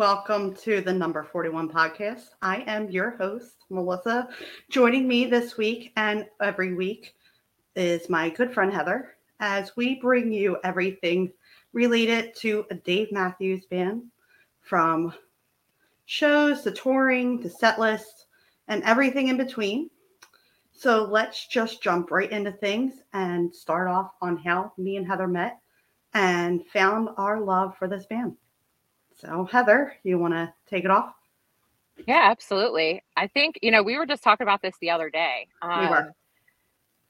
welcome to the number 41 podcast. I am your host, Melissa. Joining me this week and every week is my good friend Heather as we bring you everything related to a Dave Matthews band from shows to touring to set lists and everything in between. So let's just jump right into things and start off on how me and Heather met and found our love for this band. So, Heather, you want to take it off? Yeah, absolutely. I think, you know, we were just talking about this the other day. Um, we were.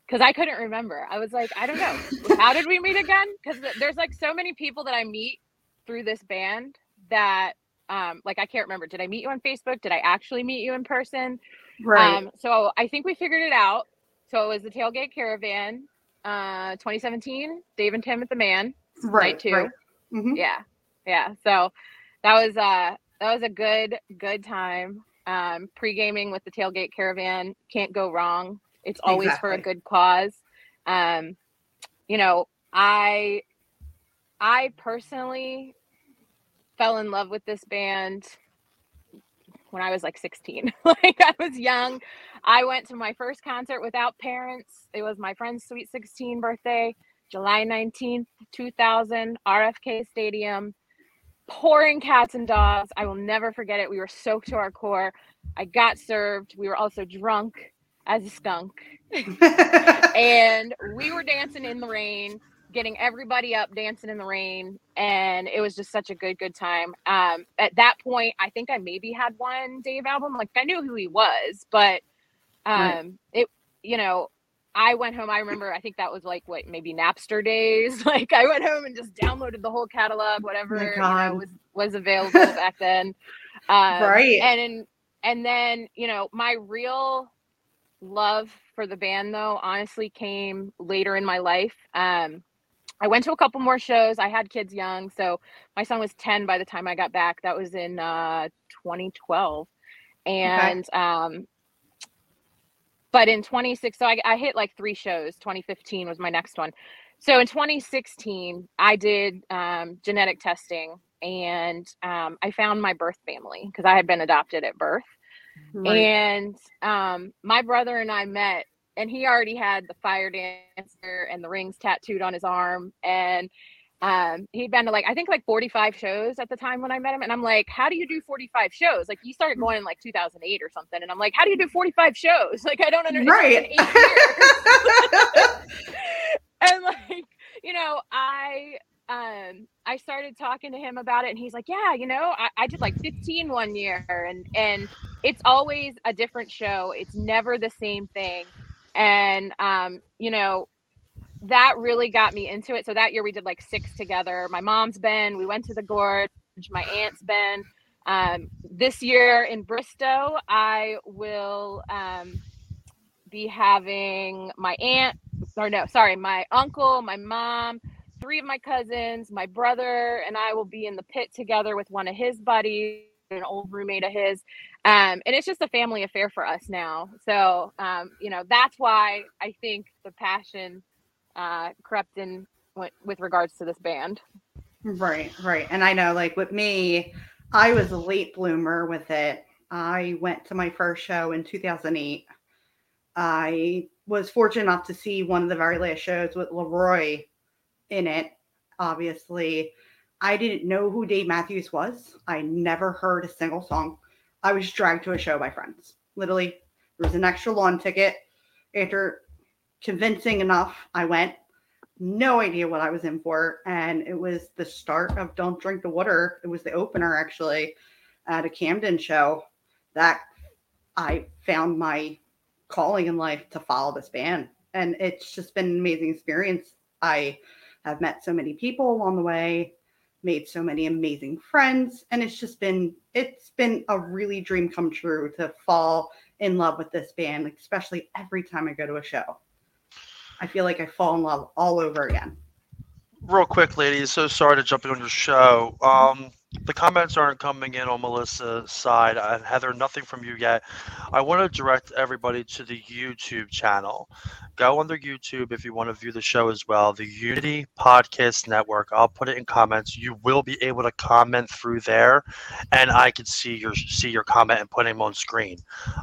Because I couldn't remember. I was like, I don't know. How did we meet again? Because there's like so many people that I meet through this band that, um, like, I can't remember. Did I meet you on Facebook? Did I actually meet you in person? Right. Um, so I think we figured it out. So it was the Tailgate Caravan, uh, 2017, Dave and Tim at the Mann, right, night two. Right. Mm-hmm. Yeah. Yeah. So that was uh that was a good good time. Um, pre gaming with the tailgate caravan can't go wrong. It's always exactly. for a good cause. Um, you know, I I personally fell in love with this band when I was like 16. like I was young. I went to my first concert without parents. It was my friend's sweet 16 birthday, July 19th, 2000, RFK Stadium pouring cats and dogs. I will never forget it. We were soaked to our core. I got served. We were also drunk as a skunk. and we were dancing in the rain, getting everybody up dancing in the rain. And it was just such a good, good time. Um, at that point, I think I maybe had one Dave album. Like I knew who he was, but um, right. it, you know, I went home. I remember, I think that was like what maybe Napster days. Like I went home and just downloaded the whole catalog, whatever oh you know, was was available back then. Um, right. And and then you know my real love for the band though honestly came later in my life. Um, I went to a couple more shows. I had kids young, so my son was ten by the time I got back. That was in uh, 2012, and okay. um, but in 26 so I, I hit like three shows. 2015 was my next one. So in 2016 i did um, genetic testing and um, i found my birth family because i had been adopted at birth. Right. and um, my brother and i met and he already had the fire dancer and the rings tattooed on his arm. And um he'd been to like i think like 45 shows at the time when i met him and i'm like how do you do 45 shows? Like you started going in like 2008 or something and i'm like how do you do 45 shows? Like i don't understand right. and like you know i um i started talking to him about it and he's like yeah you know I, I did like 15 one year and and it's always a different show it's never the same thing. And um you know that really got me into it. So that year we did like six together. My mom's been, we went to the gorge, my aunt's been. Um, this year in Bristow, I will um, be having my aunt, or no, sorry, my uncle, my mom, three of my cousins, my brother, and I will be in the pit together with one of his buddies, an old roommate of his. Um, and it's just a family affair for us now. So, um, you know, that's why I think the passion uh, crept in with regards to this band. Right, right. And I know, like with me, I was a late bloomer with it. I went to my first show in 2008. I was fortunate enough to see one of the very last shows with LeRoi in it. Obviously, I didn't know who Dave Matthews was. I never heard a single song. I was dragged to a show by friends. Literally, there was an extra lawn ticket. After convincing enough. I went, no idea what I was in for. And it was the start of Don't Drink the Water. It was the opener actually at a Camden show that I found my calling in life to follow this band. And it's just been an amazing experience. I have met so many people along the way, made so many amazing friends, and it's just been it's been a really dream come true to fall in love with this band, especially every time I go to a show. I feel like I fall in love all over again. Real quick, ladies. So sorry to jumping on your show. Um, the comments aren't coming in on Melissa's side. Uh, Heather, nothing from you yet. I want to direct everybody to the YouTube channel. Go under YouTube if you want to view the show as well. The Unity Podcast Network. I'll put it in comments. You will be able to comment through there, and I can see your see your comment and put him on screen.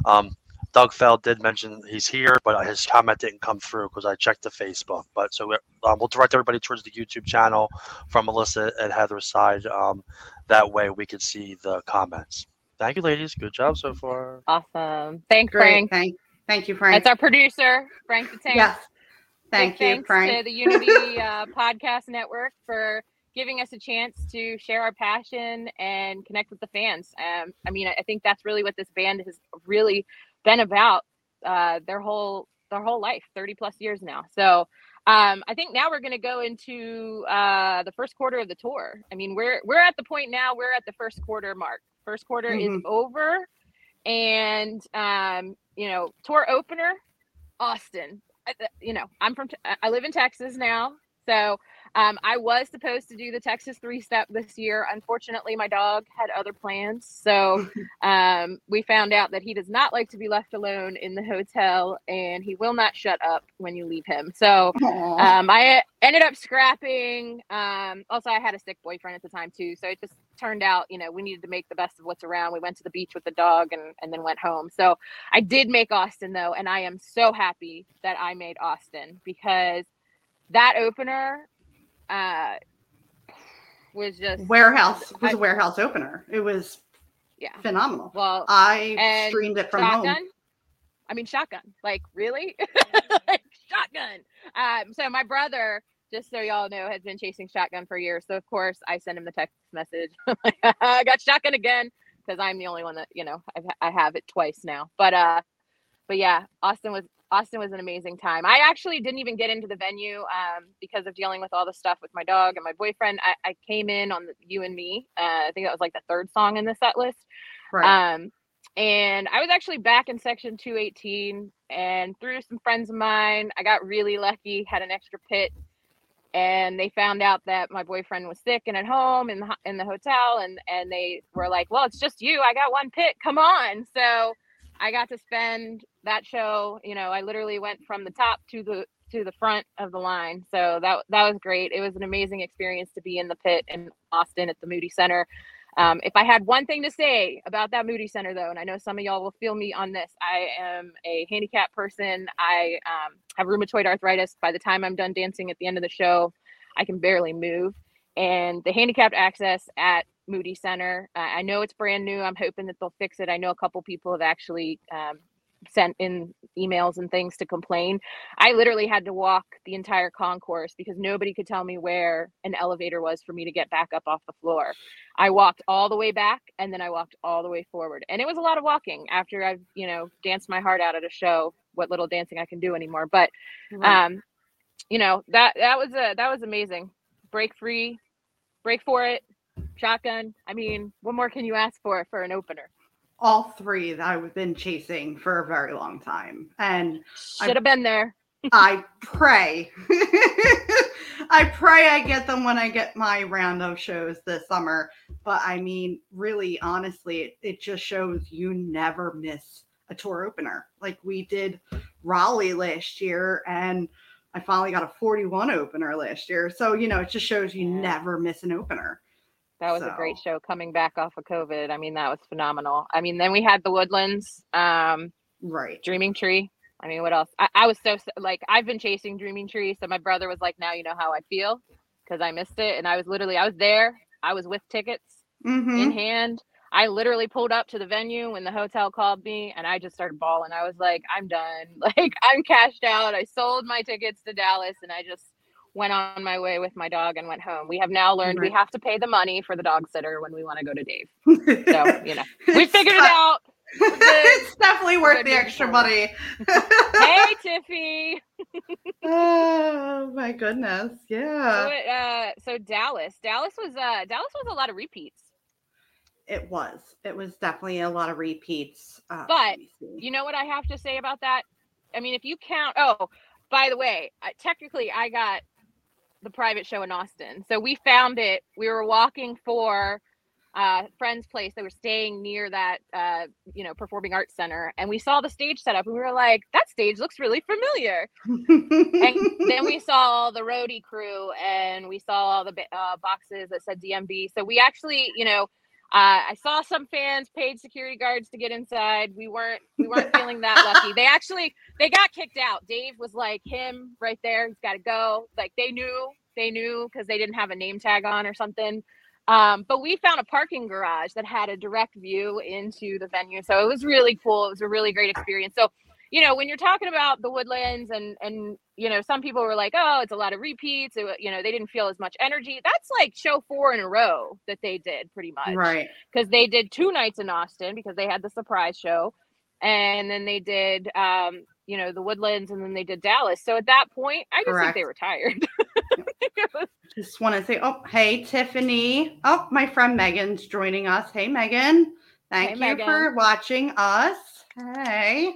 Um, Doug Feld did mention he's here, but his comment didn't come through because I checked the Facebook. But so um, we'll direct everybody towards the YouTube channel from Melissa and Heather's side. Um, that way we can see the comments. Thank you, ladies. Good job so far. Awesome. Thanks, Great. Frank. Thank, thank you, Frank. That's our producer, Frank the Tank. Yes. Thank Big you, Frank. to the Unity uh, Podcast Network for giving us a chance to share our passion and connect with the fans. Um, I mean, I think that's really what this band has really been about uh, their whole their whole life, 30 plus years now. So um, I think now we're going to go into uh, the first quarter of the tour. I mean, we're we're at the point now. We're at the first quarter mark. First quarter mm-hmm. is over, and um, you know, tour opener, Austin. I, you know, I'm from. I live in Texas now, so um, I was supposed to do the Texas three step this year. Unfortunately, my dog had other plans. So um, we found out that he does not like to be left alone in the hotel and he will not shut up when you leave him. So um, I ended up scrapping. Um, also, I had a sick boyfriend at the time too. So it just turned out, you know, we needed to make the best of what's around. We went to the beach with the dog and, and then went home. So I did make Austin though. And I am so happy that I made Austin because that opener uh, was just warehouse was I, a warehouse opener. It was yeah phenomenal. Well, I streamed it from shotgun, home. I mean, shotgun. Like really, like, shotgun. Um, so my brother, just so y'all know, has been chasing shotgun for years. So of course, I sent him the text message. I got shotgun again because I'm the only one that you know I've, I have it twice now. But uh, but yeah, Austin was Austin was an amazing time. I actually didn't even get into the venue um, because of dealing with all the stuff with my dog and my boyfriend. I, I came in on the, you and me. Uh, I think that was like the third song in the set list. Right. Um, and I was actually back in section 218 and through some friends of mine, I got really lucky, had an extra pit and they found out that my boyfriend was sick and at home in the, in the hotel and, and they were like, well, it's just you. I got one pit. Come on. So I got to spend that show. You know, I literally went from the top to the to the front of the line. So that that was great. It was an amazing experience to be in the pit in Austin at the Moody Center. Um, if I had one thing to say about that Moody Center, though, and I know some of y'all will feel me on this, I am a handicapped person. I um, have rheumatoid arthritis. By the time I'm done dancing at the end of the show, I can barely move. And the handicapped access at Moody Center. Uh, I know it's brand new. I'm hoping that they'll fix it. I know a couple people have actually um, sent in emails and things to complain. I literally had to walk the entire concourse because nobody could tell me where an elevator was for me to get back up off the floor. I walked all the way back and then I walked all the way forward. And it was a lot of walking after I've, you know, danced my heart out at a show, what little dancing I can do anymore. But um, you know, that that was a that was amazing. Break free, break for it, shotgun. I mean, what more can you ask for for an opener? All three that I've been chasing for a very long time, and should have been there. I pray, I pray I get them when I get my round of shows this summer. But I mean, really, honestly, it, it just shows you never miss a tour opener. Like we did Raleigh last year, and I finally got a 41 opener last year. So, you know, it just shows you yeah. never miss an opener. That was so. a great show coming back off of COVID. I mean, that was phenomenal. I mean, then we had the Woodlands, um, right? Dreaming Tree. I mean, what else? I, I was so like I've been chasing Dreaming Tree, so my brother was like, "Now you know how I feel," because I missed it, and I was literally I was there. I was with tickets mm-hmm. in hand. I literally pulled up to the venue when the hotel called me, and I just started bawling. I was like, "I'm done. Like I'm cashed out. I sold my tickets to Dallas, and I just." Went on my way with my dog and went home. We have now learned right. we have to pay the money for the dog sitter when we want to go to Dave. So, you know, we figured it out. It's definitely worth the extra money. hey, Tiffy. oh my goodness. Yeah. So, uh, so Dallas, Dallas was, uh, Dallas was a lot of repeats. It was. It was definitely a lot of repeats. Uh, but you know what I have to say about that? I mean, if you count, oh, by the way, I, technically I got the private show in Austin. So we found it. We were walking for uh, friend's place. They were staying near that, uh, you know, performing arts center, and we saw the stage set up, and we were like, "That stage looks really familiar." and then we saw the roadie crew, and we saw all the uh, boxes that said DMB. So we actually, you know, uh, I saw some fans paid security guards to get inside. We weren't we weren't feeling that lucky. They actually they got kicked out. Dave was like him right there. He's got to go. Like they knew they knew because they didn't have a name tag on or something. Um, but we found a parking garage that had a direct view into the venue. So it was really cool. It was a really great experience. So, you know, when you're talking about the woodlands and, and, you know, some people were like, oh, it's a lot of repeats. It, you know, they didn't feel as much energy. That's like show four in a row that they did pretty much. Right. Because they did two nights in Austin because they had the surprise show. And then they did, um, you know, the woodlands and then they did Dallas. So at that point, I just Correct. think they were tired. Just want to say, oh, hey, Tiffany. Oh, my friend Megan's joining us. Hey, Megan. Thank hey, you Megan. for watching us. Hey.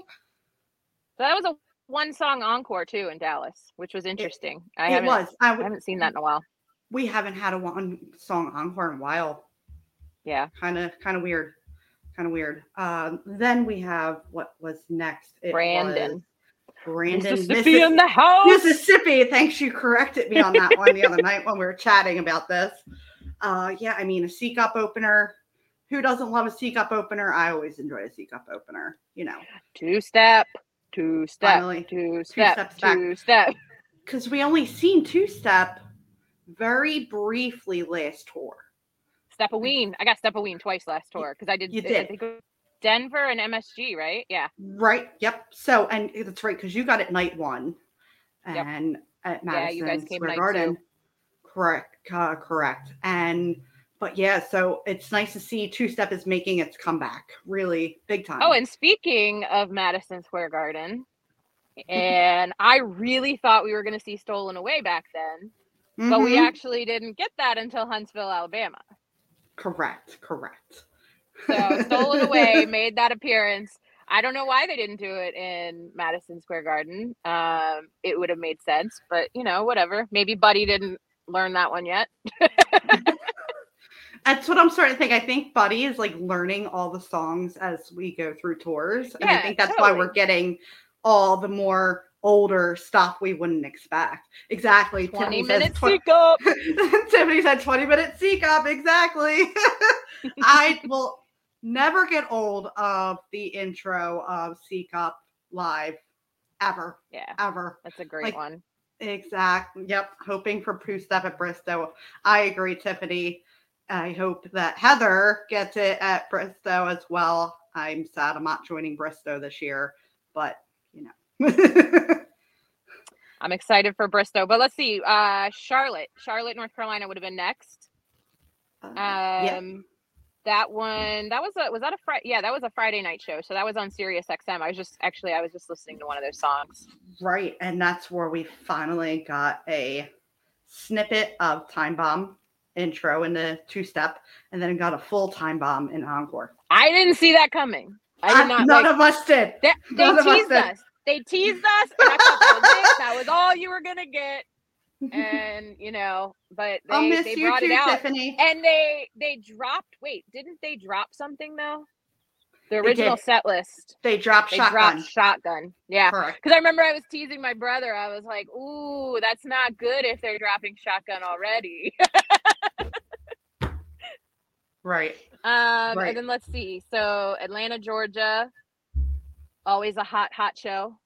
That was a one song encore too in Dallas, which was interesting. It, I it was. I w- haven't seen that in a while. We haven't had a one song encore in a while. Yeah. Kind of, kind of weird. Kind of weird. Um, then we have what was next? It Brandon. Brandon Mississippi Missis- in the house. Mississippi. Thanks, you corrected me on that one the other night when we were chatting about this. Uh, yeah, I mean a Seek Up opener. Who doesn't love a Seek Up opener? I always enjoy a Seek Up opener. You know, two step, two step, Finally, two step, two step. Because we only seen two step very briefly last tour. Stepoween. I got Stepoween twice last tour because I did. You did. Denver and MSG, right? Yeah. Right. Yep. So, and that's right because you got it night one, and yep. at Madison yeah, you guys came Square Garden. Two. Correct. Uh, correct. And but yeah, so it's nice to see Two Step is making its comeback, really big time. Oh, and speaking of Madison Square Garden, and I really thought we were going to see Stolen Away back then, mm-hmm. but we mm-hmm. actually didn't get that until Huntsville, Alabama. Correct. Correct. So Stolen Away made that appearance. I don't know why they didn't do it in Madison Square Garden. Um, it would have made sense, but you know, whatever. Maybe Buddy didn't learn that one yet. That's what I'm starting to think. I think Buddy is like learning all the songs as we go through tours. And yeah, I think that's totally. why we're getting all the more older stuff we wouldn't expect. Exactly. 20 minutes seek up. Tiffany said 20 minutes seek up. Exactly. I will never get old of the intro of Seek Up Live ever. Yeah. Ever. That's a great like, one. Exactly. Yep. Hoping for Two Step at Bristow. I agree, Tiffany. I hope that Heather gets it at Bristow as well. I'm sad I'm not joining Bristow this year, but you know. I'm excited for Bristow, but let's see. Uh, Charlotte, Charlotte, North Carolina would have been next. Uh, um, yeah that one that was a was that a friday yeah that was a friday night show so that was on sirius xm i was just actually i was just listening to one of those songs right and that's where we finally got a snippet of time bomb intro in the two step and then got a full time bomb in encore i didn't see that coming i did ah, not none like, of us did they, they teased us, us, they teased us and i thought that was that was all you were gonna get and you know, but they, they brought too, it out, Tiffany. and they they dropped. Wait, didn't they drop something though? The original set list. They dropped they shotgun. Dropped shotgun. Yeah, because I remember I was teasing my brother. I was like, "Ooh, that's not good if they're dropping shotgun already." right. Um, right. and then let's see. So Atlanta, Georgia, always a hot, hot show.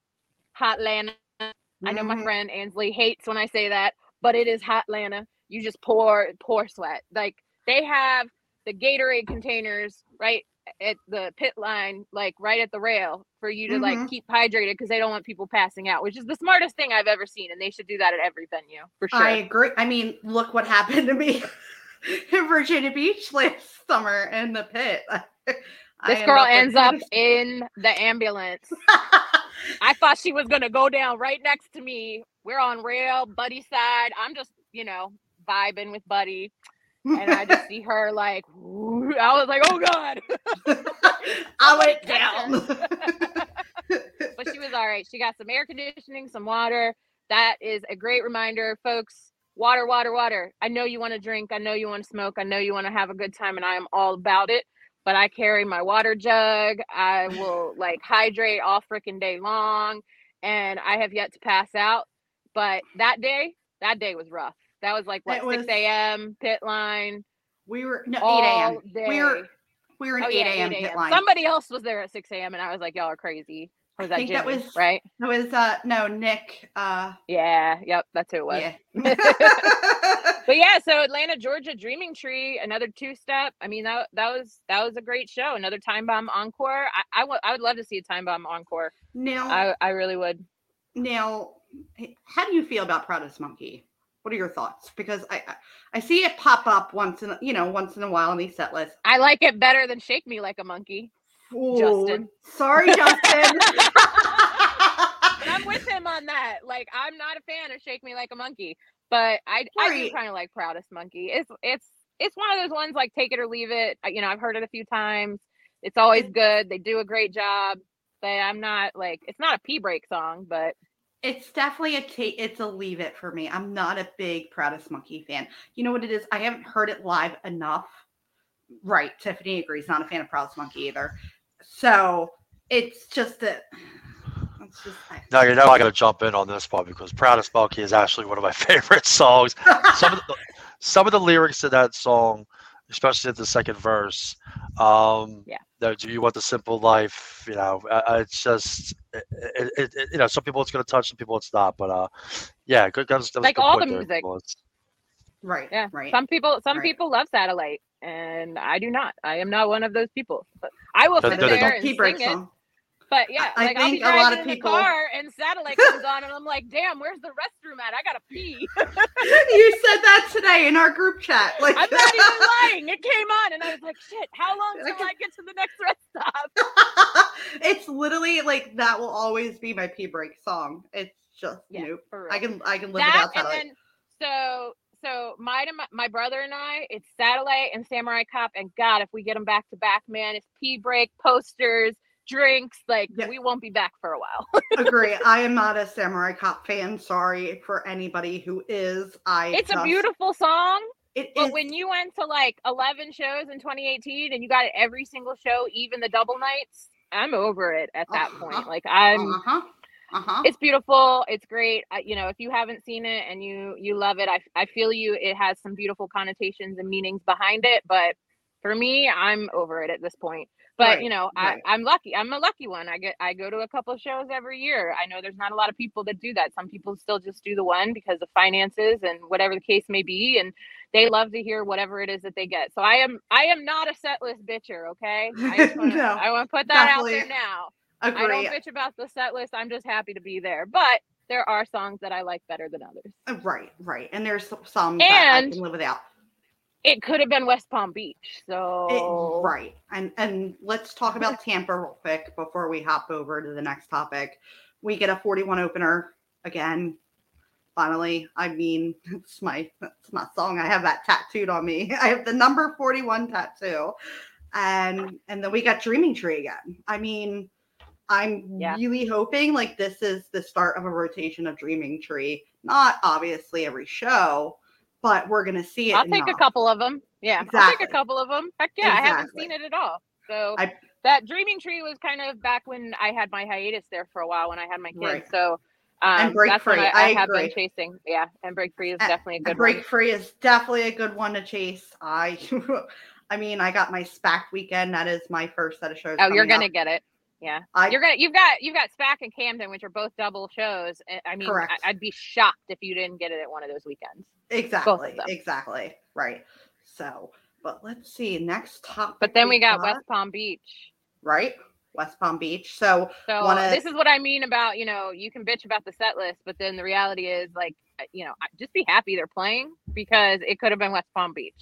Hot Atlanta. I know my mm-hmm. friend Ansley hates when I say that, but it is hot Atlanta. You just pour pour sweat. Like they have the Gatorade containers right at the pit line, like right at the rail for you to mm-hmm. like keep hydrated because they don't want people passing out, which is the smartest thing I've ever seen. And they should do that at every venue for sure. I agree. I mean, look what happened to me in Virginia Beach last summer in the pit. This girl ends up in the ambulance. I thought she was gonna go down right next to me. We're on rail, Buddy side. I'm just, you know, vibing with Buddy. And I just see her like, I was like, oh God. I went down. but she was all right. She got some air conditioning, some water. That is a great reminder, folks. water, water, water. I know you want to drink. I know you want to smoke. I know you want to have a good time, and I am all about it. But I carry my water jug. I will like hydrate all freaking day long, and I have yet to pass out. But that day, that day was rough. That was like what It six a.m. pit line. We were no eight a.m. day. We were we were an Oh, eight yeah, a.m. 8 hit a.m. line. Somebody else was there at six a.m. and I was like, y'all are crazy. Was I that think that was- right? It was uh no Nick. Uh Yeah, yep, that's who it was. yeah. But yeah, so Atlanta, Georgia, Dreaming Tree, another two step. I mean, that that was that was a great show. Another Time Bomb encore. I I would would love to see a Time Bomb encore. now I I really would. now how do you feel about Proudest Monkey? What are your thoughts? Because I I, see it pop up once in a- you know once in a while on these set lists. I like it better than Shake Me Like a Monkey. Justin. Sorry, Justin. I'm with him on that. Like, I'm not a fan of Shake Me Like a Monkey, but I I do kind of like Proudest Monkey. It's it's it's one of those ones like take it or leave it. You know, I've heard it a few times. It's always good. They do a great job. But I'm not like it's not a pee break song, but It's definitely a take. It's a leave it for me. I'm not a big Proudest Monkey fan. You know what it is? I haven't heard it live enough. Right. Tiffany agrees. Not a fan of Proudest Monkey either. So it's just that. It's just. I, Now you know I got to jump in on this part because "Proudest Monkey" is actually one of my favorite songs. Some of the, some of the lyrics in that song, especially at the second verse, um, Yeah. the, do you want the simple life? You know, it's just, it, it, it, it- you know, some people it's going to touch, some people it's not. But uh, yeah, good. That was, that was a Like good all the music. Melissa. right. Yeah, Right. some people some Right. people love Satellite, and I do not. I am not one of those people. But I will No, sit no, they there and sing break it. song. But yeah, I like I'll be think a lot driving of in people- the car and Satellite comes on, and I'm like, "Damn, where's the restroom at? I gotta pee." you said that today in our group chat. Like I'm not even lying. It came on, and I was like, "Shit, how long till I get to the next rest stop?" it's literally like that will always be my pee break song. It's just Yeah, nope. For real. I can I can live that without and satellite. then so so my my, my brother and I, it's Satellite and Samurai Cop, and God, if we get them back to back, man, it's pee break posters. Drinks like we won't be back for a while. Agree. I am not a Samurai Cop fan. Sorry for anybody who is. I. it's a beautiful song, It But is- when you went to like 11 shows in 2018 and you got it every single show, even the double nights, I'm over it at that Uh-huh. point. Like I'm Uh huh. Uh huh. it's beautiful, it's great. I, you know, if you haven't seen it and you you love it, I I feel you it has some beautiful connotations and meanings behind it, but for me, I'm over it at this point. But you know, right. I, I'm lucky. I'm a lucky one. I get I go to a couple of shows every year. I know there's not a lot of people that do that. Some people still just do the one because of finances and whatever the case may be, and they love to hear whatever it is that they get. So I am I am not a set list bitcher. Okay, I wanna, No, I want to put that out there now. I don't bitch about the set list. I'm just happy to be there. But there are songs that I like better than others. Uh, Right. Right. And there's some that I can live without. It could have been West Palm Beach. It, So right. And and let's talk about Tampa real quick before we hop over to the next topic. We get a 41 opener again. Finally, I mean, it's my it's my song. I have that tattooed on me. I have the number 41 tattoo. And and then we got Dreaming Tree again. I mean, I'm Yeah. really hoping like this is the start of a rotation of Dreaming Tree. Not obviously every show, but we're gonna see it. I'll take a couple of them. Yeah, I'll take a couple of them. Heck yeah, I haven't seen it at all. So I- that Dreaming Tree was kind of back when I had my hiatus there for a while when I had my kids. Right. So um, And Break Free, I, I, I have been chasing. Yeah, and Break Free is definitely a good break one. free is definitely a good one to chase. I, I mean, I got my SPAC weekend. That is my first set of shows. Oh, you're gonna up. get it. Yeah, I you're gonna. You've got you've got SPAC and Camden, which are both double shows. Eh, I mean, Correct. I, I'd be shocked if you didn't get it at one of those weekends. exactly, exactly right. So, but let's see next topic. But then we got West Palm Beach. right, West Palm Beach. So So Wanna- this is what I mean about you know you can bitch about the set list, but then the reality is like you know just be happy they're playing because it could have been West Palm Beach.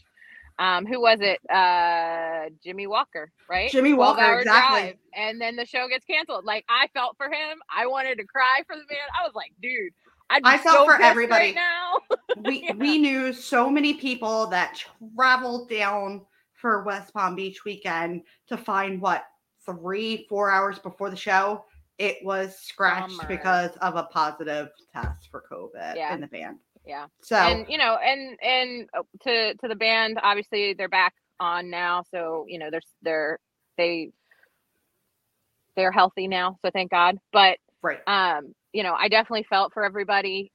Um, who was it? Uh, Jimmy Walker, right? Jimmy Walker, exactly. drive, and then the show gets canceled. Like I felt for him. I wanted to cry for the man. I was like, dude, I'd I felt so for everybody. right now. we Yeah. we knew so many people that traveled down for West Palm Beach weekend to find what three, four hours before the show. It was scratched because of a positive test for COVID Yeah. in the band. Yeah. So and you know, and and uh, to to the band, obviously they're back on now, so you know they're they're they they're healthy now, so thank God. But right. um, you know, I definitely felt for everybody.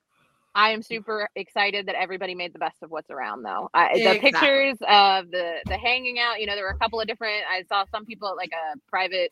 I am super excited that everybody made the best of what's around, though. I, the Exactly. pictures of the the hanging out, you know, there were a couple of different. I saw some people at like a private,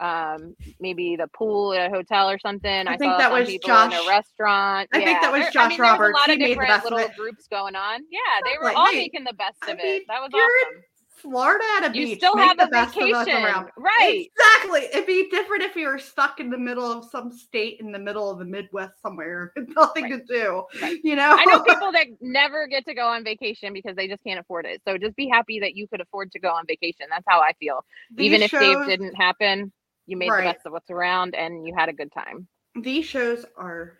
um, maybe the pool at a hotel or something. I I, think that was people in Josh- a restaurant. I think that was there- Josh there was Roberts. A lot He of made the different best of little it. groups going on. Yeah, they were Like, all hey, making the best I of mean, it. That was awesome. Florida at a You beach. still Make have the a best vacation, around. right? Exactly. It'd be different if you were stuck in the middle of some state in the middle of the Midwest somewhere nothing Right. to do. Right. You know? I know people that never get to go on vacation because they just can't afford it. So just be happy that you could afford to go on vacation. That's how I feel. These Even if Dave didn't happen, you made Right. the best of what's around and you had a good time. these shows are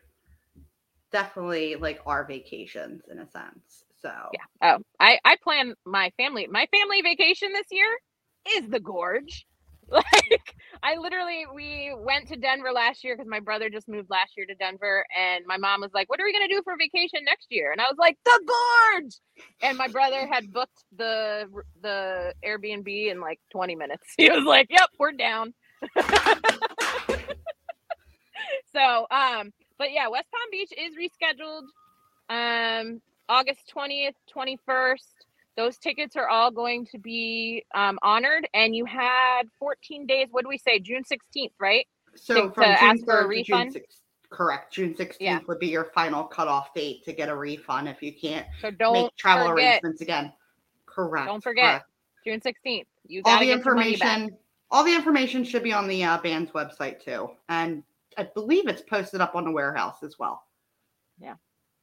definitely like our vacations in a sense. So Yeah. Oh, I I plan my family my family vacation this year is the gorge. Like I literally we went to Denver last year because my brother just moved last year to Denver and my mom was like, "What are we gonna do for vacation next year?" And I was like, "The gorge." And my brother had booked the the Airbnb in like 20 minutes. He was like, "Yep, we're down." So, um, but yeah, West Palm Beach is rescheduled. Um, August 20th, 21st. Those tickets are all going to be um, honored, and you had 14 days. What do we say? June 16th, right? so to- from to June ask for a 3rd to June refund? 6th. Correct. June 16th Yeah. would be your final cutoff date to get a refund if you can't So don't make travel forget. arrangements again. Correct. Don't forget. correct. June 16th. You All the get money back. information all the information should be on the uh, band's website too. And I believe it's posted up on the warehouse as well. Yeah.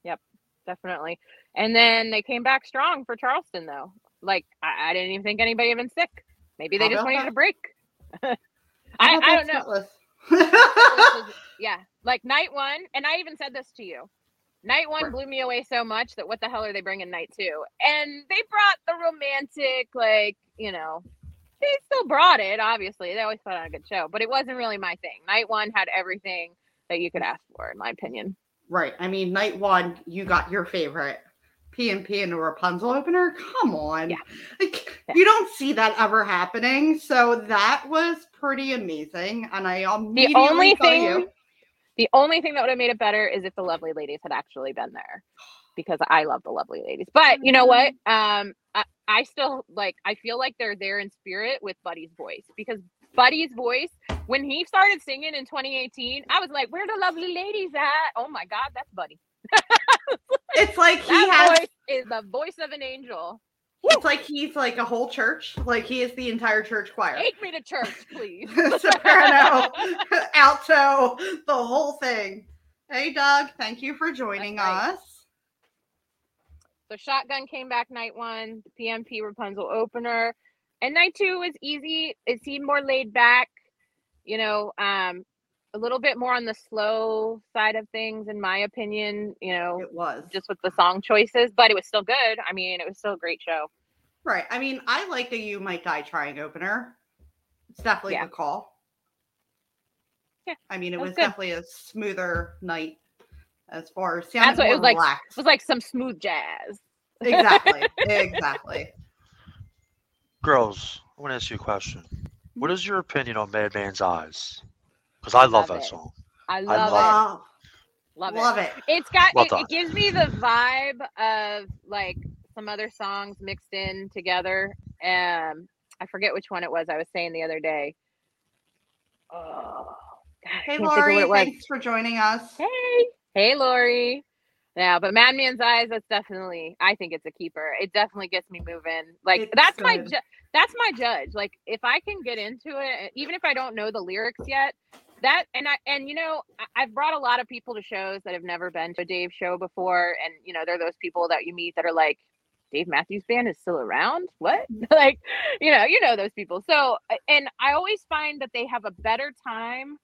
Yep. Definitely. And then they came back strong for Charleston, though. Like I, I didn't even think anybody had been sick. Maybe they just wanted that? a break. I, I don't know. Yeah, like night one, and I even said this to you. Night one blew me away so much that what the hell are they bringing night two? And they brought the romantic, like you know, they still brought it. Obviously, they always put on a good show, but it wasn't really my thing. Night one had everything that you could ask for, in my opinion. right. I mean, night one, you got your favorite PMP and the Rapunzel opener. Come on. Yeah. Like, Yeah. You don't see that ever happening. So that was pretty amazing. And I immediately The only thing, you, the only thing that would have made it better is if the lovely ladies had actually been there, because I love the lovely ladies. But you know what? Um, I, I still like. I feel like they're there in spirit with Buddy's voice because Buddy's voice, when he started singing in 2018, I was like, "Where the lovely ladies at?" Oh my God, that's Buddy. it's like he That has voice is the voice of an angel. It's like he's like a whole church. Like he is the entire church choir. Take me to church, please. soprano, alto, the whole thing. Hey, Doug, thank you for joining right. us. So Shotgun came back night one, the PMP Rapunzel opener. And night two was easy. It seemed more laid back, you know, um, a little bit more on the slow side of things, in my opinion, you know, It was just with the song choices, but it was still good. I mean, it was still a great show. Right. I mean, I like the "You Might Die Trying" opener. It's definitely Yeah. a call. Yeah, I mean, it that was was definitely a smoother night as far as That's what it more was like. It was like some smooth jazz. exactly, exactly. Girls, I want to ask you a question. What is your opinion on Madman's Eyes? Because I love Love that song. I love, love it. Love, Love, it. it. It's got Well it, it gives me the vibe of like some other songs mixed in together. Um I forget which one it was I was saying the other day. Oh God, Hey, can't think of what Lori, thanks for joining us. Hey. Hey Lori. Yeah, but Madman's Eyes, that's definitely I think it's a keeper. It definitely gets me moving. Like It's that's my ju- that's my judge. Like if I can get into it, even if I don't know the lyrics yet, that and I and you know I've brought a lot of people to shows that have never been to a Dave show before, and you know they're those people that you meet that are like, Dave Matthews Band is still around. What? Mm-hmm. like, you know, you know those people. So and I always find that they have a better time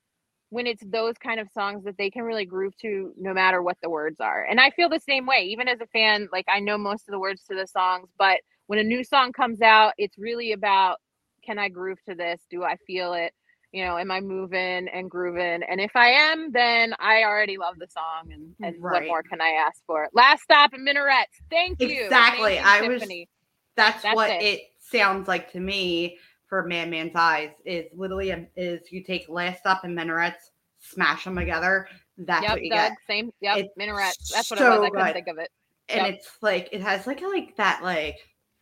when it's those kind of songs that they can really groove to no matter what the words are. And I feel the same way, even as a fan, like I know most of the words to the songs, but when a new song comes out, it's really about can I groove to this? Do I feel it? You know, am I moving and grooving? And if I am, then I already love the song. And, and right. what more can I ask for? Last stop in minarets. Thank you. Exactly. I Tiffany. was. That's, that's what it. it. sounds like to me for Madman's Eyes. Is literally a, is you take last stop in minarets, smash them together. That's yep, what you Doug, get. Same. Yep. It's minarets. That's what so it was. I couldn't good. think of it. And it's like it has like a, like that like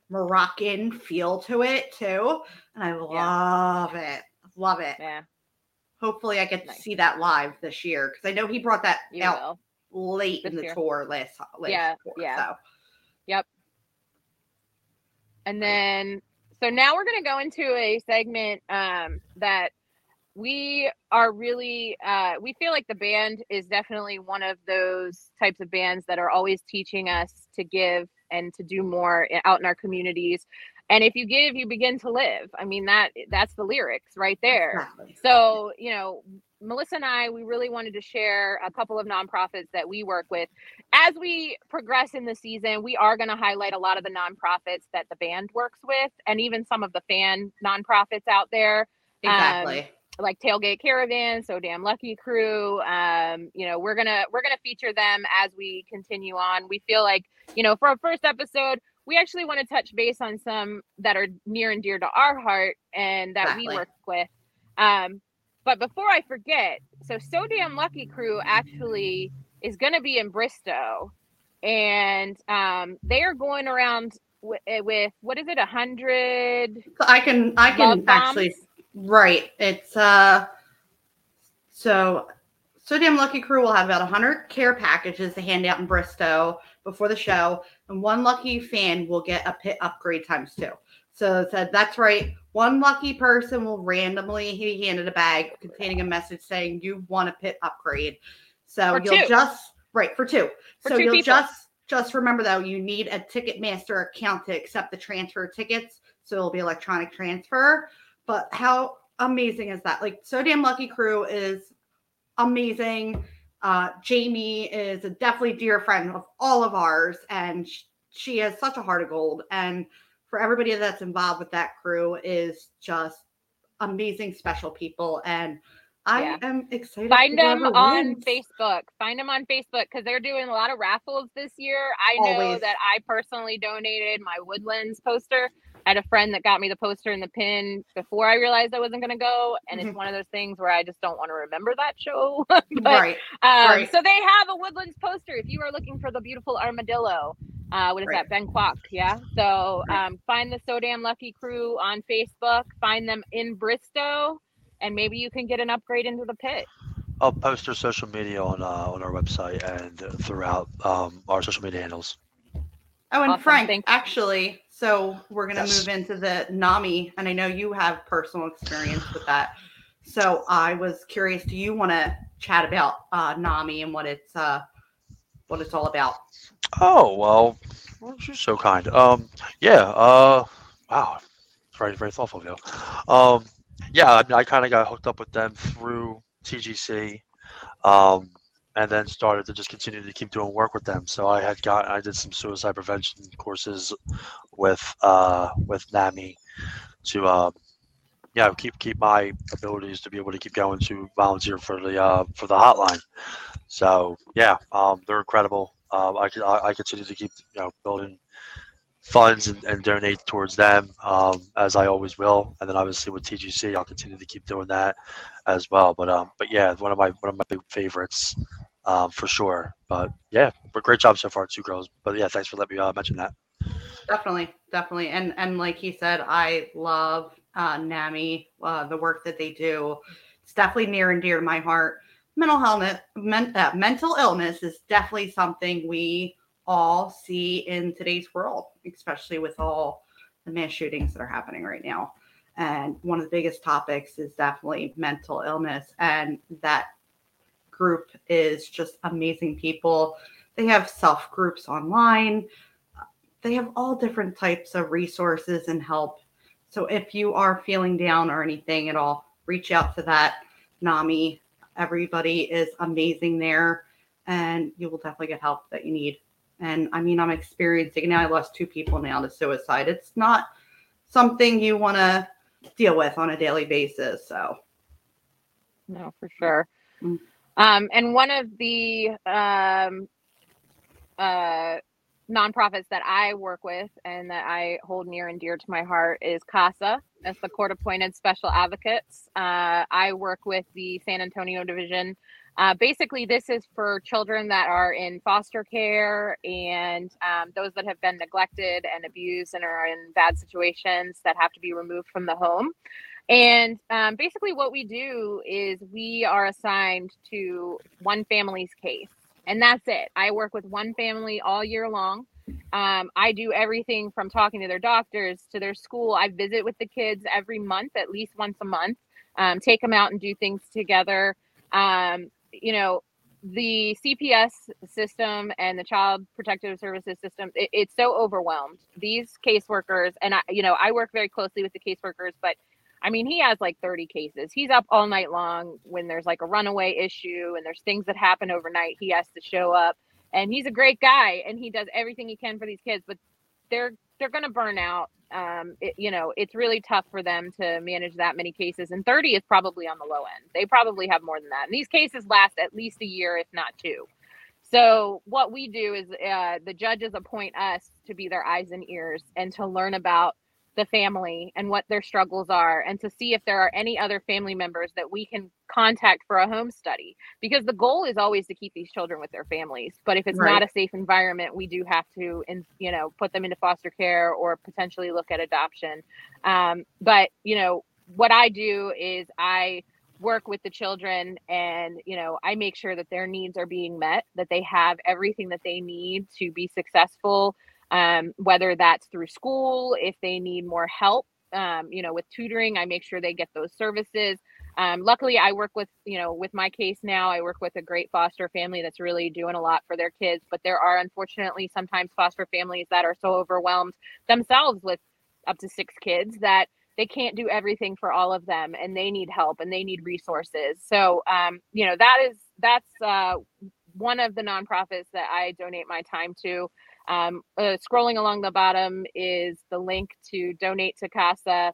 Moroccan feel to it too, and I love yeah. it. Love it. Yeah. Hopefully, I get nice. to see that live this year because I know he brought that you out will. late this in the year. tour last. last yeah. Tour, yeah. So. Yep. And then, so now we're going to go into a segment um, that we are really uh, we feel like the band is definitely one of those types of bands that are always teaching us to give and to do more out in our communities and if you give you begin to live. I mean that that's the lyrics right there. Exactly. so you know melissa and i we really wanted to share a couple of nonprofits that we work with. As we progress in the season we are going to highlight a lot of the nonprofits that the band works with and even some of the fan nonprofits out there. Exactly. Um, like tailgate caravan so damn lucky crew um you know we're gonna we're gonna feature them as we continue on. We feel like you know for our first episode we actually want to touch base on some that are near and dear to our heart and that exactly. we work with um but before i forget so so damn lucky crew actually is going to be in bristow and um they are going around with, with what is it a hundred i can i can actually Right. It's uh so so damn lucky crew will have about a 100 care packages to hand out in Bristow before the show, and one lucky fan will get a pit upgrade times two. So said that's right. One lucky person will randomly be handed a bag containing a message saying you want a pit upgrade. So for you'll two. just right for two. For so you you'll people. just just remember though you need a Ticketmaster account to accept the transfer tickets. So it'll be electronic transfer. But how amazing is that? Like, So Damn Lucky Crew is amazing. Uh, Jamie is a definitely dear friend of all of ours, and she, she has such a heart of gold. And for everybody that's involved with that crew is just amazing, special people. And I yeah. am excited. Find them on wins. Facebook. Find them on Facebook because they're doing a lot of raffles this year. I know that I personally donated my Woodlands poster I had a friend that got me the poster and the pin before I realized I wasn't going to go. And mm-hmm. it's one of those things where I just don't want to remember that show. but, right. Um, right. So they have a Woodlands poster. If you are looking for the beautiful armadillo, uh, what is right. that? Ben Kwok. Yeah. So um, find the So Damn Lucky crew on Facebook. Find them in Bristow, and maybe you can get an upgrade into the pit. I'll post their social media on uh, on our website and throughout um, our social media handles. Oh, and awesome. Frank, actually, so we're going to yes. move into the NAMI, and I know you have personal experience with that. So I was curious, do you want to chat about uh, NAMI and what it's uh, what it's all about? Oh well, you're so kind. Um, yeah. Uh, wow, it's very very thoughtful of you. Um, yeah, I, mean, I kind of got hooked up with them through TGC. Um, and then started to just continue to keep doing work with them. So I had got I did some suicide prevention courses with uh, with NAMI to uh, yeah keep keep my abilities to be able to keep going to volunteer for the uh, for the hotline. So yeah, um, they're incredible. Um, I, I, continue to keep you know building funds and, and donate towards them um, as I always will. And then obviously with TGC, I'll continue to keep doing that as well. But um, but yeah, one of my one of my big favorites um, for sure. But yeah, but great job so far, two girls. But yeah, thanks for letting me uh, mention that. Definitely, definitely, and and like he said, I love uh, NAMI, uh, the work that they do. It's definitely near and dear to my heart. Mental health, men, uh, mental illness is definitely something we all see in today's world, especially with all the mass shootings that are happening right now. And one of the biggest topics is definitely mental illness, and that group is just amazing people. They have self groups online. They have all different types of resources and help. So if you are feeling down or anything at all, reach out to that NAMI. Everybody is amazing there, and you will definitely get help that you need. And I mean, I'm experiencing now. I lost two people now to suicide. It's not something you want to deal with on a daily basis. So No, for sure. Mm. Um, and one of the um, uh, nonprofits that I work with and that I hold near and dear to my heart is CASA. That's the court appointed special advocates. Uh, I work with the San Antonio division. Uh, basically, this is for children that are in foster care and um, those that have been neglected and abused and are in bad situations that have to be removed from the home. And um, basically, what we do is we are assigned to one family's case and that's it. I work with one family all year long. Um, I do everything from talking to their doctors to their school. I visit with the kids every month, at least once a month, um, take them out and do things together. Um, you know, the CPS system and the Child Protective Services system, it, it's so overwhelmed. These caseworkers, and I, you know, I work very closely with the caseworkers, but I mean, he has like 30 cases. He's up all night long when there's like a runaway issue and there's things that happen overnight. He has to show up. And he's a great guy and he does everything he can for these kids, but they're they're going to burn out. Um, it, you know, it's really tough for them to manage that many cases. And 30 is probably on the low end. They probably have more than that. And these cases last at least a year, if not two. So what we do is uh, the judges appoint us to be their eyes and ears and to learn about the family and what their struggles are and to see if there are any other family members that we can contact for a home study because the goal is always to keep these children with their families but if it's right. not a safe environment we do have to you know put them into foster care or potentially look at adoption um, but you know what i do is i work with the children and you know i make sure that their needs are being met that they have everything that they need to be successful um, whether that's through school, if they need more help, um, you know, with tutoring, I make sure they get those services. Um, luckily, I work with, you know, with my case now, I work with a great foster family that's really doing a lot for their kids. But there are unfortunately sometimes foster families that are so overwhelmed themselves with up to six kids that they can't do everything for all of them and they need help and they need resources. So, um, you know, that is, that's uh, one of the nonprofits that I donate my time to. Um, uh, scrolling along the bottom is the link to donate to CASA.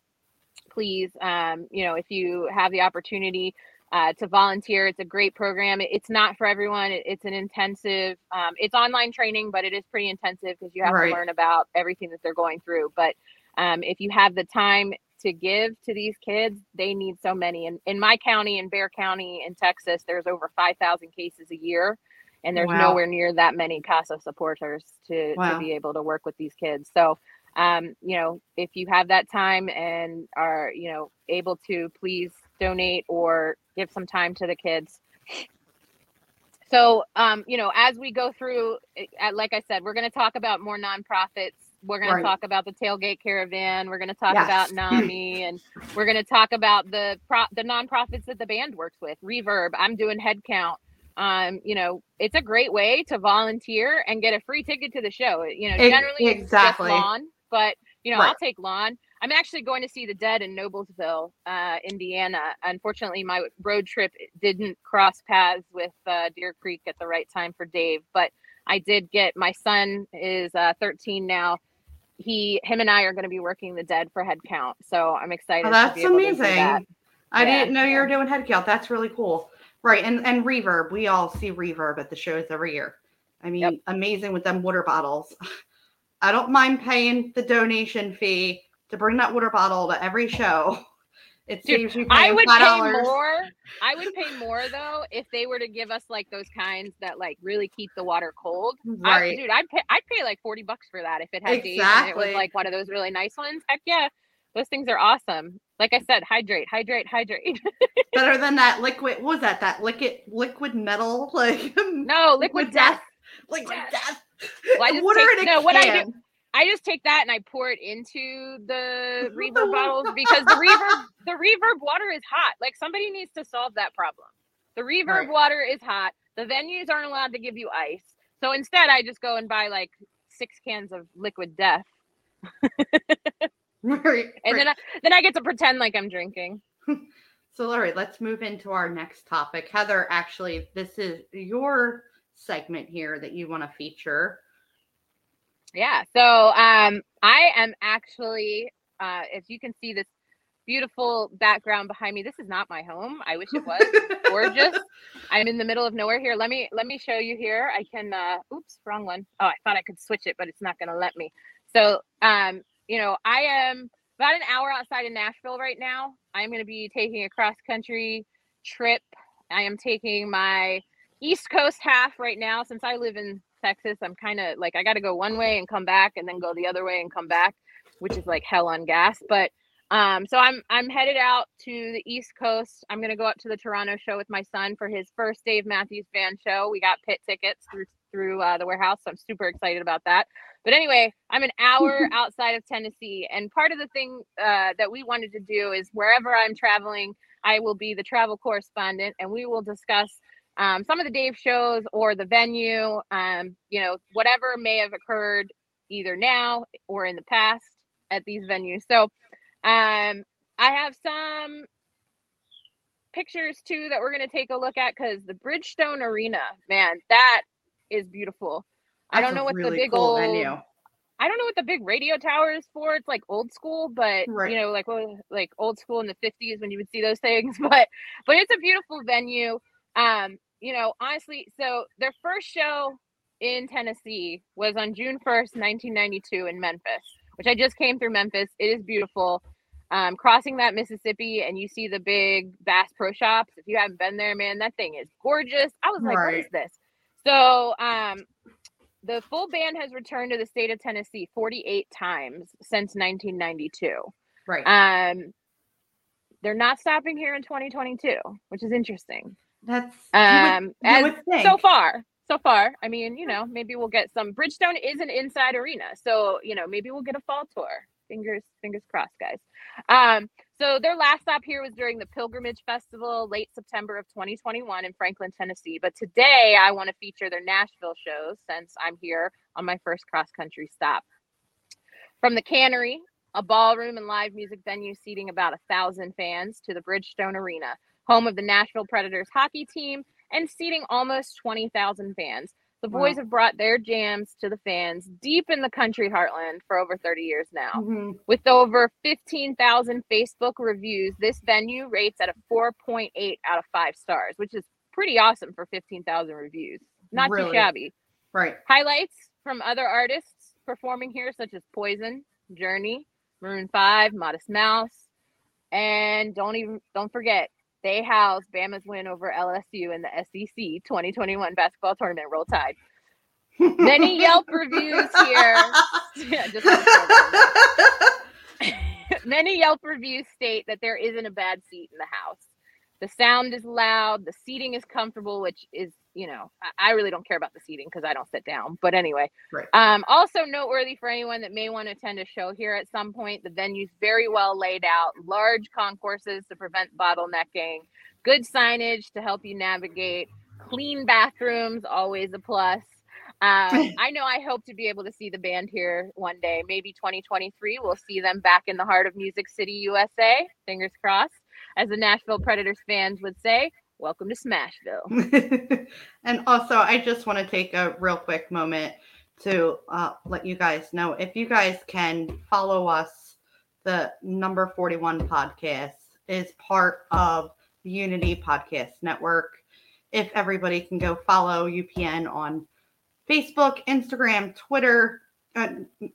Please, um, you know, if you have the opportunity uh, to volunteer, it's a great program. It's not for everyone. It's an intensive, um, it's online training, but it is pretty intensive because you have right. to learn about everything that they're going through. But um, if you have the time to give to these kids, they need so many. And in my county, in Bexar County in Texas, there's over 5,000 cases a year and there's wow. nowhere near that many CASA supporters to, wow. to be able to work with these kids. So, um, you know, if you have that time and are, you know, able to please donate or give some time to the kids. So, um, you know, as we go through, eh, like I said, we're going to talk about more nonprofits. We're going right. to talk about the tailgate caravan. We're going to talk yes. about NAMI, and we're going to talk about the pro- the nonprofits that the band works with. Reverb. I'm doing HeadCount um, you know, it's a great way to volunteer and get a free ticket to the show. You know, generally exactly. it's lawn, but you know, right. I'll take lawn. I'm actually going to see the Dead in Noblesville, uh, Indiana. Unfortunately, my road trip didn't cross paths with uh, Deer Creek at the right time for Dave, but I did get my son is uh, 13 now. He, him, and I are going to be working the Dead for HeadCount, so I'm excited. Oh, that's amazing. That. I yeah, didn't know yeah. you were doing HeadCount. That's really cool. Right, and and reverb. We all see reverb at the shows every year. I mean, yep. amazing with them water bottles. I don't mind paying the donation fee to bring that water bottle to every show. It Dude, saves I would $5. pay more. I would pay more though if they were to give us like those kinds that like really keep the water cold. Right. I, dude, I'd pay I'd pay like 40 bucks for that if it had exactly. and it was like one of those really nice ones. Heck yeah. Those things are awesome. Like I said, hydrate, hydrate, hydrate. Better than that liquid. What was that? That liquid liquid metal? Like no, liquid, death. death. Liquid death. death. Well, I just Water take, no, can. what I do, I just take that and I pour it into the reverb bottles because the reverb the reverb water is hot. Like somebody needs to solve that problem. The reverb right. water is hot. The venues aren't allowed to give you ice. So instead I just go and buy like six cans of liquid death. Right. And then I, then I get to pretend like I'm drinking. so, right, let's move into our next topic. Heather, actually, this is your segment here that you want to feature. Yeah. So, um, I am actually, uh, if you can see this beautiful background behind me. This is not my home. I wish it was. gorgeous. I'm in the middle of nowhere here. Let me let me show you here. I can uh oops, wrong one. Oh, I thought I could switch it, but it's not gonna let me. So um, you know, I am about an hour outside of Nashville right now. I'm gonna be taking a cross country trip. I am taking my East Coast half right now since I live in Texas. I'm kind of like I got to go one way and come back and then go the other way and come back, which is like hell on gas. But um, so I'm I'm headed out to the East Coast. I'm gonna go up to the Toronto show with my son for his first Dave Matthews Band show. We got pit tickets through through uh, the warehouse, so I'm super excited about that. But anyway, I'm an hour outside of Tennessee, and part of the thing uh, that we wanted to do is wherever I'm traveling, I will be the travel correspondent, and we will discuss um, some of the Dave shows or the venue, um, you know, whatever may have occurred either now or in the past at these venues. So um, I have some pictures too that we're going to take a look at because the Bridgestone Arena, man, that is beautiful. I don't know what really the big cool old venue. I don't know what the big radio tower is for. It's like old school, but right. you know, like well, like old school in the fifties when you would see those things. But but it's a beautiful venue. Um, you know, honestly, so their first show in Tennessee was on June first, nineteen ninety two, in Memphis, which I just came through Memphis. It is beautiful um, crossing that Mississippi and you see the big Bass Pro Shops. If you haven't been there, man, that thing is gorgeous. I was like, right. what is this? So, um, the full ban has returned to the state of Tennessee 48 times since 1992. Right. Um, they're not stopping here in 2022, which is interesting. That's um, you would, you as, so far. So far, I mean, you know, maybe we'll get some. Bridgestone is an inside arena, so you know, maybe we'll get a fall tour fingers fingers crossed guys um so their last stop here was during the pilgrimage festival late september of 2021 in franklin tennessee. But today i want to feature their nashville shows since i'm here on my first cross country stop. From the cannery a ballroom and live music venue seating about a thousand fans to the bridgestone arena home of the nashville predators hockey team and seating almost 20000 fans the boys wow. have brought their jams to the fans deep in the country heartland for over 30 years now. Mm-hmm. With over 15,000 Facebook reviews, this venue rates at a 4.8 out of 5 stars, which is pretty awesome for 15,000 reviews. Not really? too shabby. Right. Highlights from other artists performing here, such as Poison, Journey, Maroon 5, Modest Mouse, and don't even don't forget they house Bama's win over LSU in the SEC 2021 basketball tournament. Roll Tide. Many Yelp reviews here. Many Yelp reviews state that there isn't a bad seat in the house. The sound is loud, the seating is comfortable, which is, you know, I, really don't care about the seating because I don't sit down. But anyway, right. um, also noteworthy for anyone that may want to attend a show here at some point, the venue's very well laid out, large concourses to prevent bottlenecking, good signage to help you navigate, clean bathrooms, always a plus. Um, I know I hope to be able to see the band here one day. Maybe 2023, we'll see them back in the heart of Music City, USA. Fingers crossed as the Nashville Predators fans would say, welcome to Smashville. and also, I just want to take a real quick moment to uh, let you guys know if you guys can follow us, the number 41 podcast is part of the Unity Podcast Network. If everybody can go follow UPN on Facebook, Instagram, Twitter, uh, YouTube.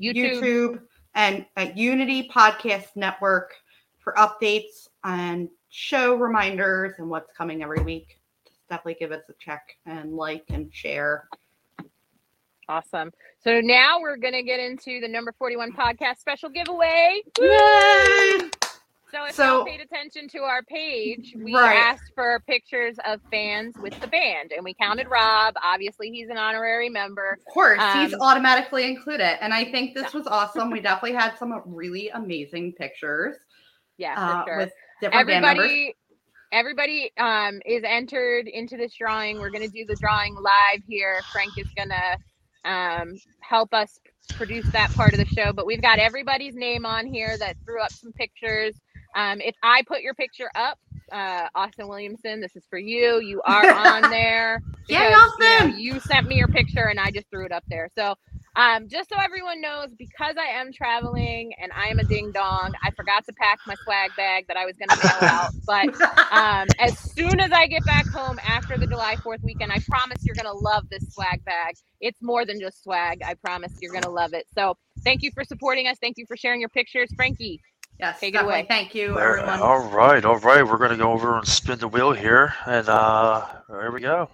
YouTube, and at Unity Podcast Network for updates and show reminders and what's coming every week. Just definitely give us a check and like and share. Awesome. So now we're going to get into the number 41 podcast special giveaway. Yay! So if so, you paid attention to our page, we right. asked for pictures of fans with the band, and we counted Rob. Obviously, he's an honorary member. Of course, um, he's automatically included, and I think this was awesome. We definitely had some really amazing pictures. Yeah, uh, sure. With different everybody, everybody um, is entered into this drawing. We're going to do the drawing live here. Frank is going to um, help us produce that part of the show. But we've got everybody's name on here that threw up some pictures. Um, if I put your picture up, uh, Austin Williamson, this is for you. You are on there. Because, yeah, Austin. You, know, you, sent me your picture and I just threw it up there. So Um, just so everyone knows, because I am traveling and I am a ding dong, I forgot to pack my swag bag that I was going to mail out. But um, as soon as I get back home after the July 4th weekend, I promise you're going to love this swag bag. It's more than just swag. I promise you're going to love it. So thank you for supporting us. Thank you for sharing your pictures. Frankie, Yes, Take it away. Thank you, everyone. all right, all right. We're gonna go over and spin the wheel here, and uh, here we go.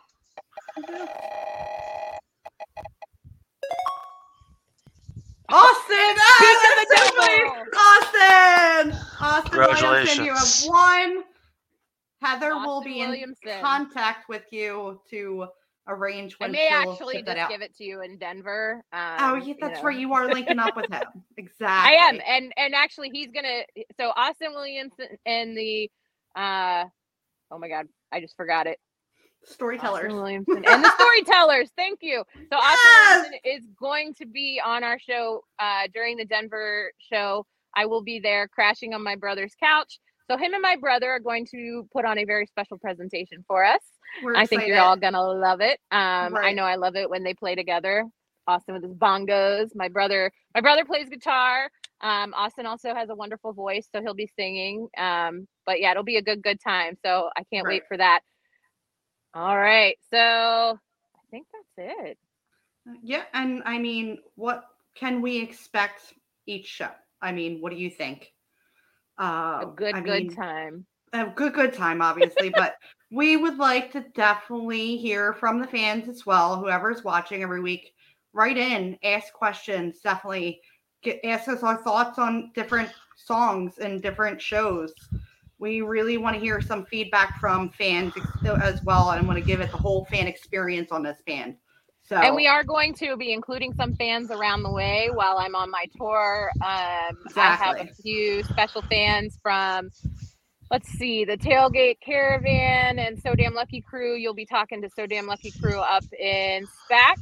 Austin! Ah, of the so devil! funny. Austin! Austin Williamson, you have Congratulations. won. Heather will Austin be in contact with you to arrange I when may she'll actually just out. give it to you in Denver. Um, oh, yeah, you that's know. right. You are linking up with him. Exactly. I am, and and actually, he's gonna. So Austin Williamson and the, uh, oh my God, I just forgot it. Storytellers. Austin Williamson and the storytellers. Thank you. So Austin Williamson is going to be on our show uh, during the Denver show. I will be there crashing on my brother's couch. So him and my brother are going to put on a very special presentation for us. We're I think you're all gonna love it. Um, I know I love it when they play together. Austin with his bongos. My brother, my brother plays guitar. Um, Austin also has a wonderful voice, so he'll be singing. Um, but yeah, it'll be a good, good time. So I can't Right. wait for that. All right, so I think that's it. Yeah, and I mean, what can we expect each show? I mean, what do you think? Uh, A good, I good mean, time. a good good time obviously but we would like to definitely hear from the fans as well whoever's watching every week write in ask questions definitely get ask us our thoughts on different songs and different shows we really want to hear some feedback from fans as well and want to give it the whole fan experience on this band so And we are going to be including some fans around the way while I'm on my tour. Um, I have a few special fans from, let's see, the Tailgate Caravan and So Damn Lucky Crew. You'll be talking to So Damn Lucky Crew up in SPAC,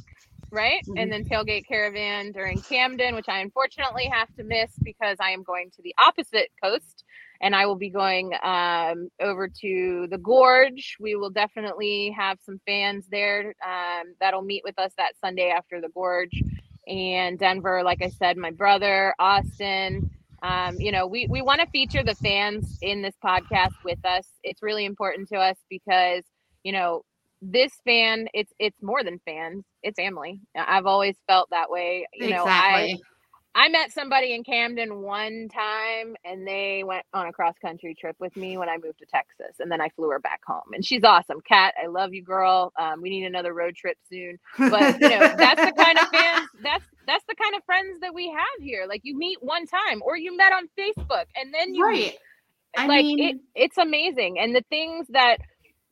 right? Mhm. And then Tailgate Caravan during Camden, which I unfortunately have to miss because I am going to the opposite coast and I will be going um, over to the Gorge. We will definitely have some fans there um, that'll meet with us that Sunday after the Gorge. And Denver, like I said, my brother, Austin. Um, you know, we, we want to feature the fans in this podcast with us. It's really important to us because, you know, this fan, it's it's more than fans, it's family. I've always felt that way. You know, I exactly I met somebody in Camden one time and they went on a cross country trip with me when I moved to Texas and then I flew her back home. And she's awesome. Kat, I love you, girl. Um, we need another road trip soon. But you know, that's the kind of fans that's that's the kind of friends that we have here. Like you meet one time or you met on Facebook and then you meet. right I like mean- it it's amazing. And the things that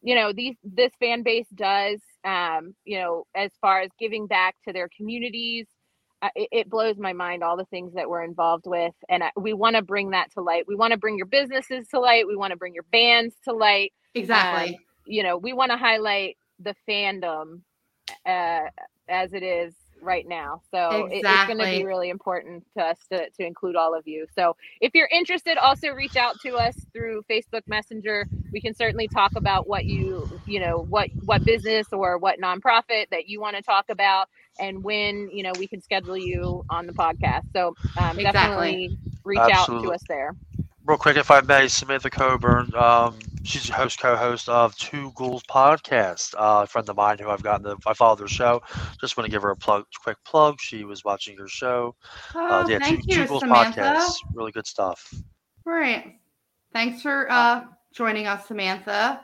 you know these this fan base does um you know as far as giving back to their communities it, it blows my mind all the things that we're involved with and I, we want to bring that to light. We want to bring your businesses to light. We want to bring your bands to light. Exactly. You know we want to highlight the fandom uh, as it is right now. So it- it's going to be really important to us to, to include all of you. So if you're interested also reach out to us through facebook messenger. We can certainly talk about what you you know what what business or what nonprofit that you want to talk about and when you know we can schedule you on the podcast. So um, Exactly. definitely reach out to us there. Real quick, if I may, Samantha Coburn, um, she's a host, co-host of Two Ghouls podcast. Uh, a friend of mine who I've gotten to, I follow their show. Just want to give her a plug, quick plug. She was watching your show. oh, Uh, yeah, thank Two, you Two Ghouls samantha podcast, really good stuff. Right. Thanks for uh joining us, Samantha.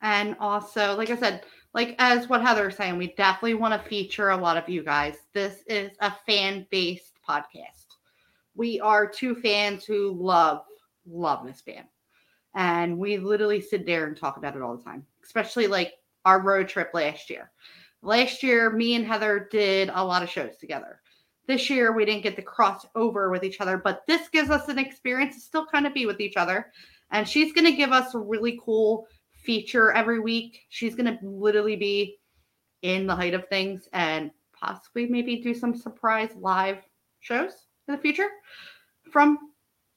And also, like I said, like as what Heather was saying, we definitely want to feature a lot of you guys. This is a fan-based podcast. We are two fans who love, love this band. And we literally sit there and talk about it all the time, especially like our road trip last year. Last year, me and Heather did a lot of shows together. This year, we didn't get to cross over with each other, but this gives us an experience to still kind of be with each other. And she's going to give us a really cool feature every week. She's going to literally be in the height of things and possibly maybe do some surprise live shows in the future from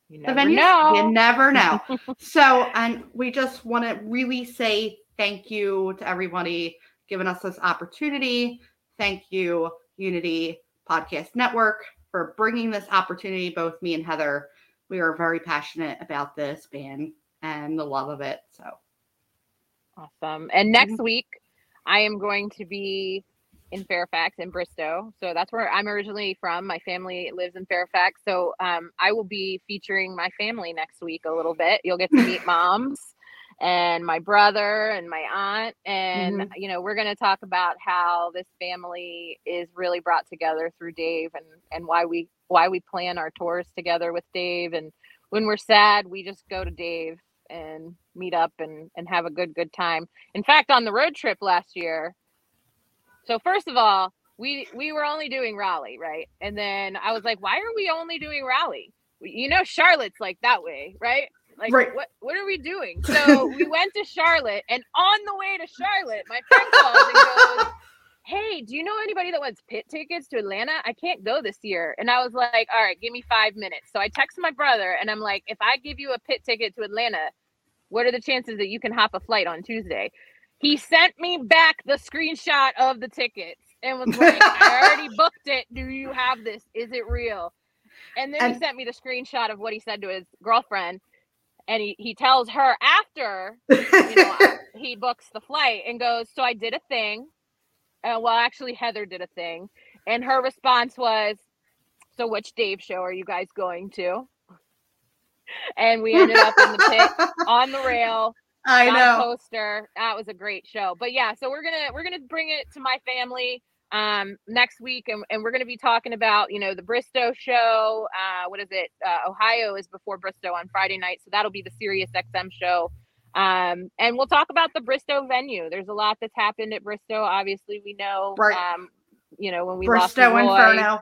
you the never venues. know You never know. so, and we just want to really say thank you to everybody giving us this opportunity. Thank you Unity Podcast Network for bringing this opportunity. Both me and Heather, we are very passionate about this band and the love of it. So awesome. And next mm-hmm. week, I am going to be in Fairfax in Bristow. So that's where I'm originally from. My family lives in Fairfax. So um, I will be featuring my family next week a little bit. You'll get to meet moms and my brother and my aunt. And, mm-hmm. you know, we're going to talk about how this family is really brought together through Dave and, and why we, why we plan our tours together with Dave. And when we're sad, we just go to Dave and meet up and, and have a good, good time. In fact, on the road trip last year, so first of all, we we were only doing Raleigh, right? And then I was like, why are we only doing Raleigh? You know, Charlotte's like that way, right? Like right. what what are we doing? So we went to Charlotte, and on the way to Charlotte, my friend calls and goes, Hey, do you know anybody that wants pit tickets to Atlanta? I can't go this year. And I was like, All right, give me five minutes. So I text my brother and I'm like, if I give you a pit ticket to Atlanta, what are the chances that you can hop a flight on Tuesday? He sent me back the screenshot of the tickets and was like, I already booked it. Do you have this? Is it real? And then and- he sent me the screenshot of what he said to his girlfriend. And he, he tells her after you know, he books the flight and goes, So I did a thing. Uh, well, actually, Heather did a thing. And her response was, So which Dave show are you guys going to? And we ended up in the pit on the rail I know. Poster. That was a great show. But yeah, so we're gonna we're gonna bring it to my family um next week and, and we're going to be talking about you know the bristow show uh what is it uh, ohio is before bristow on friday night so that'll be the sirius xm show um and we'll talk about the bristow venue there's a lot that's happened at bristow obviously we know right. um you know when we bristow lost inferno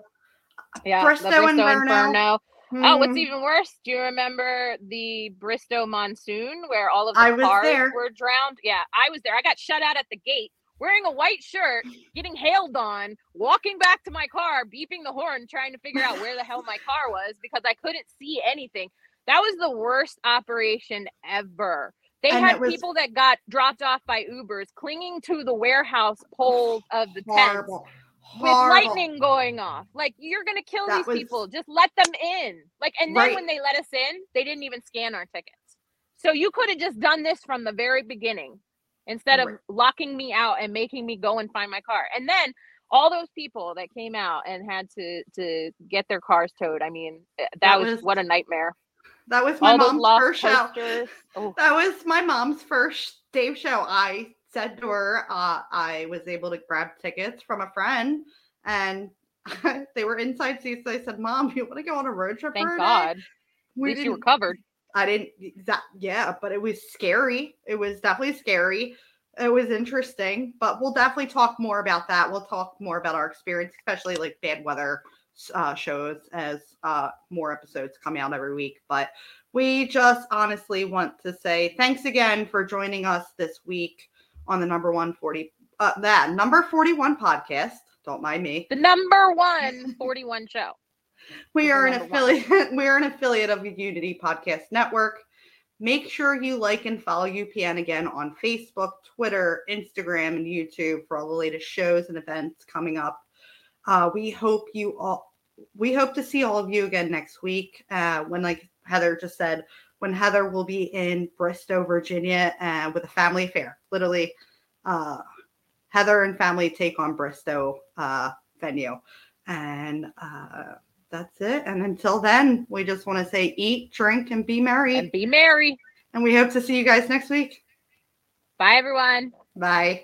yeah bristow, bristow inferno. inferno Oh, what's mm-hmm. even worse? Do you remember the Bristow monsoon where all of the cars there. were drowned? Yeah, I was there. I got shut out at the gate wearing a white shirt, getting hailed on, walking back to my car, beeping the horn, trying to figure out where the hell my car was because I couldn't see anything. That was the worst operation ever. They and had was, people that got dropped off by Ubers clinging to the warehouse poles of the tent with lightning going off. Like you're gonna kill that these was, people. Just let them in. Like, and then right. when they let us in, they didn't even scan our tickets. So you could have just done this from the very beginning instead of right. locking me out and making me go and find my car. And then all those people that came out and had to to get their cars towed. I mean, eh, that, that was, was, what a nightmare. That was my all mom's first show. Oh. That was my mom's first Dave show. I said to her, uh, I was able to grab tickets from a friend and they were inside seats. I said, Mom, you want to go on a road trip? Thank God. We At least you were covered. I didn't, that, yeah, but it was scary. It was definitely scary. It was interesting, but we'll definitely talk more about that. We'll talk more about our experience, especially like bad weather uh, shows as uh, more episodes come out every week. But we just honestly want to say thanks again for joining us this week on the number 140 uh, that number 41 podcast. Don't mind me. The number one 41 show. We are an affiliate. We are an affiliate of the Unity Podcast Network. Make sure you like and follow UPN again on Facebook, Twitter, Instagram, and YouTube for all the latest shows and events coming up. Uh, we hope you all. We hope to see all of you again next week. Uh, when, like Heather just said, when Heather will be in Bristow, Virginia, uh, with a family affair. Literally, uh, Heather and family take on Bristow uh, venue, and uh, that's it. And until then, we just want to say, eat, drink, and be merry. And be merry. And we hope to see you guys next week. Bye, everyone. Bye.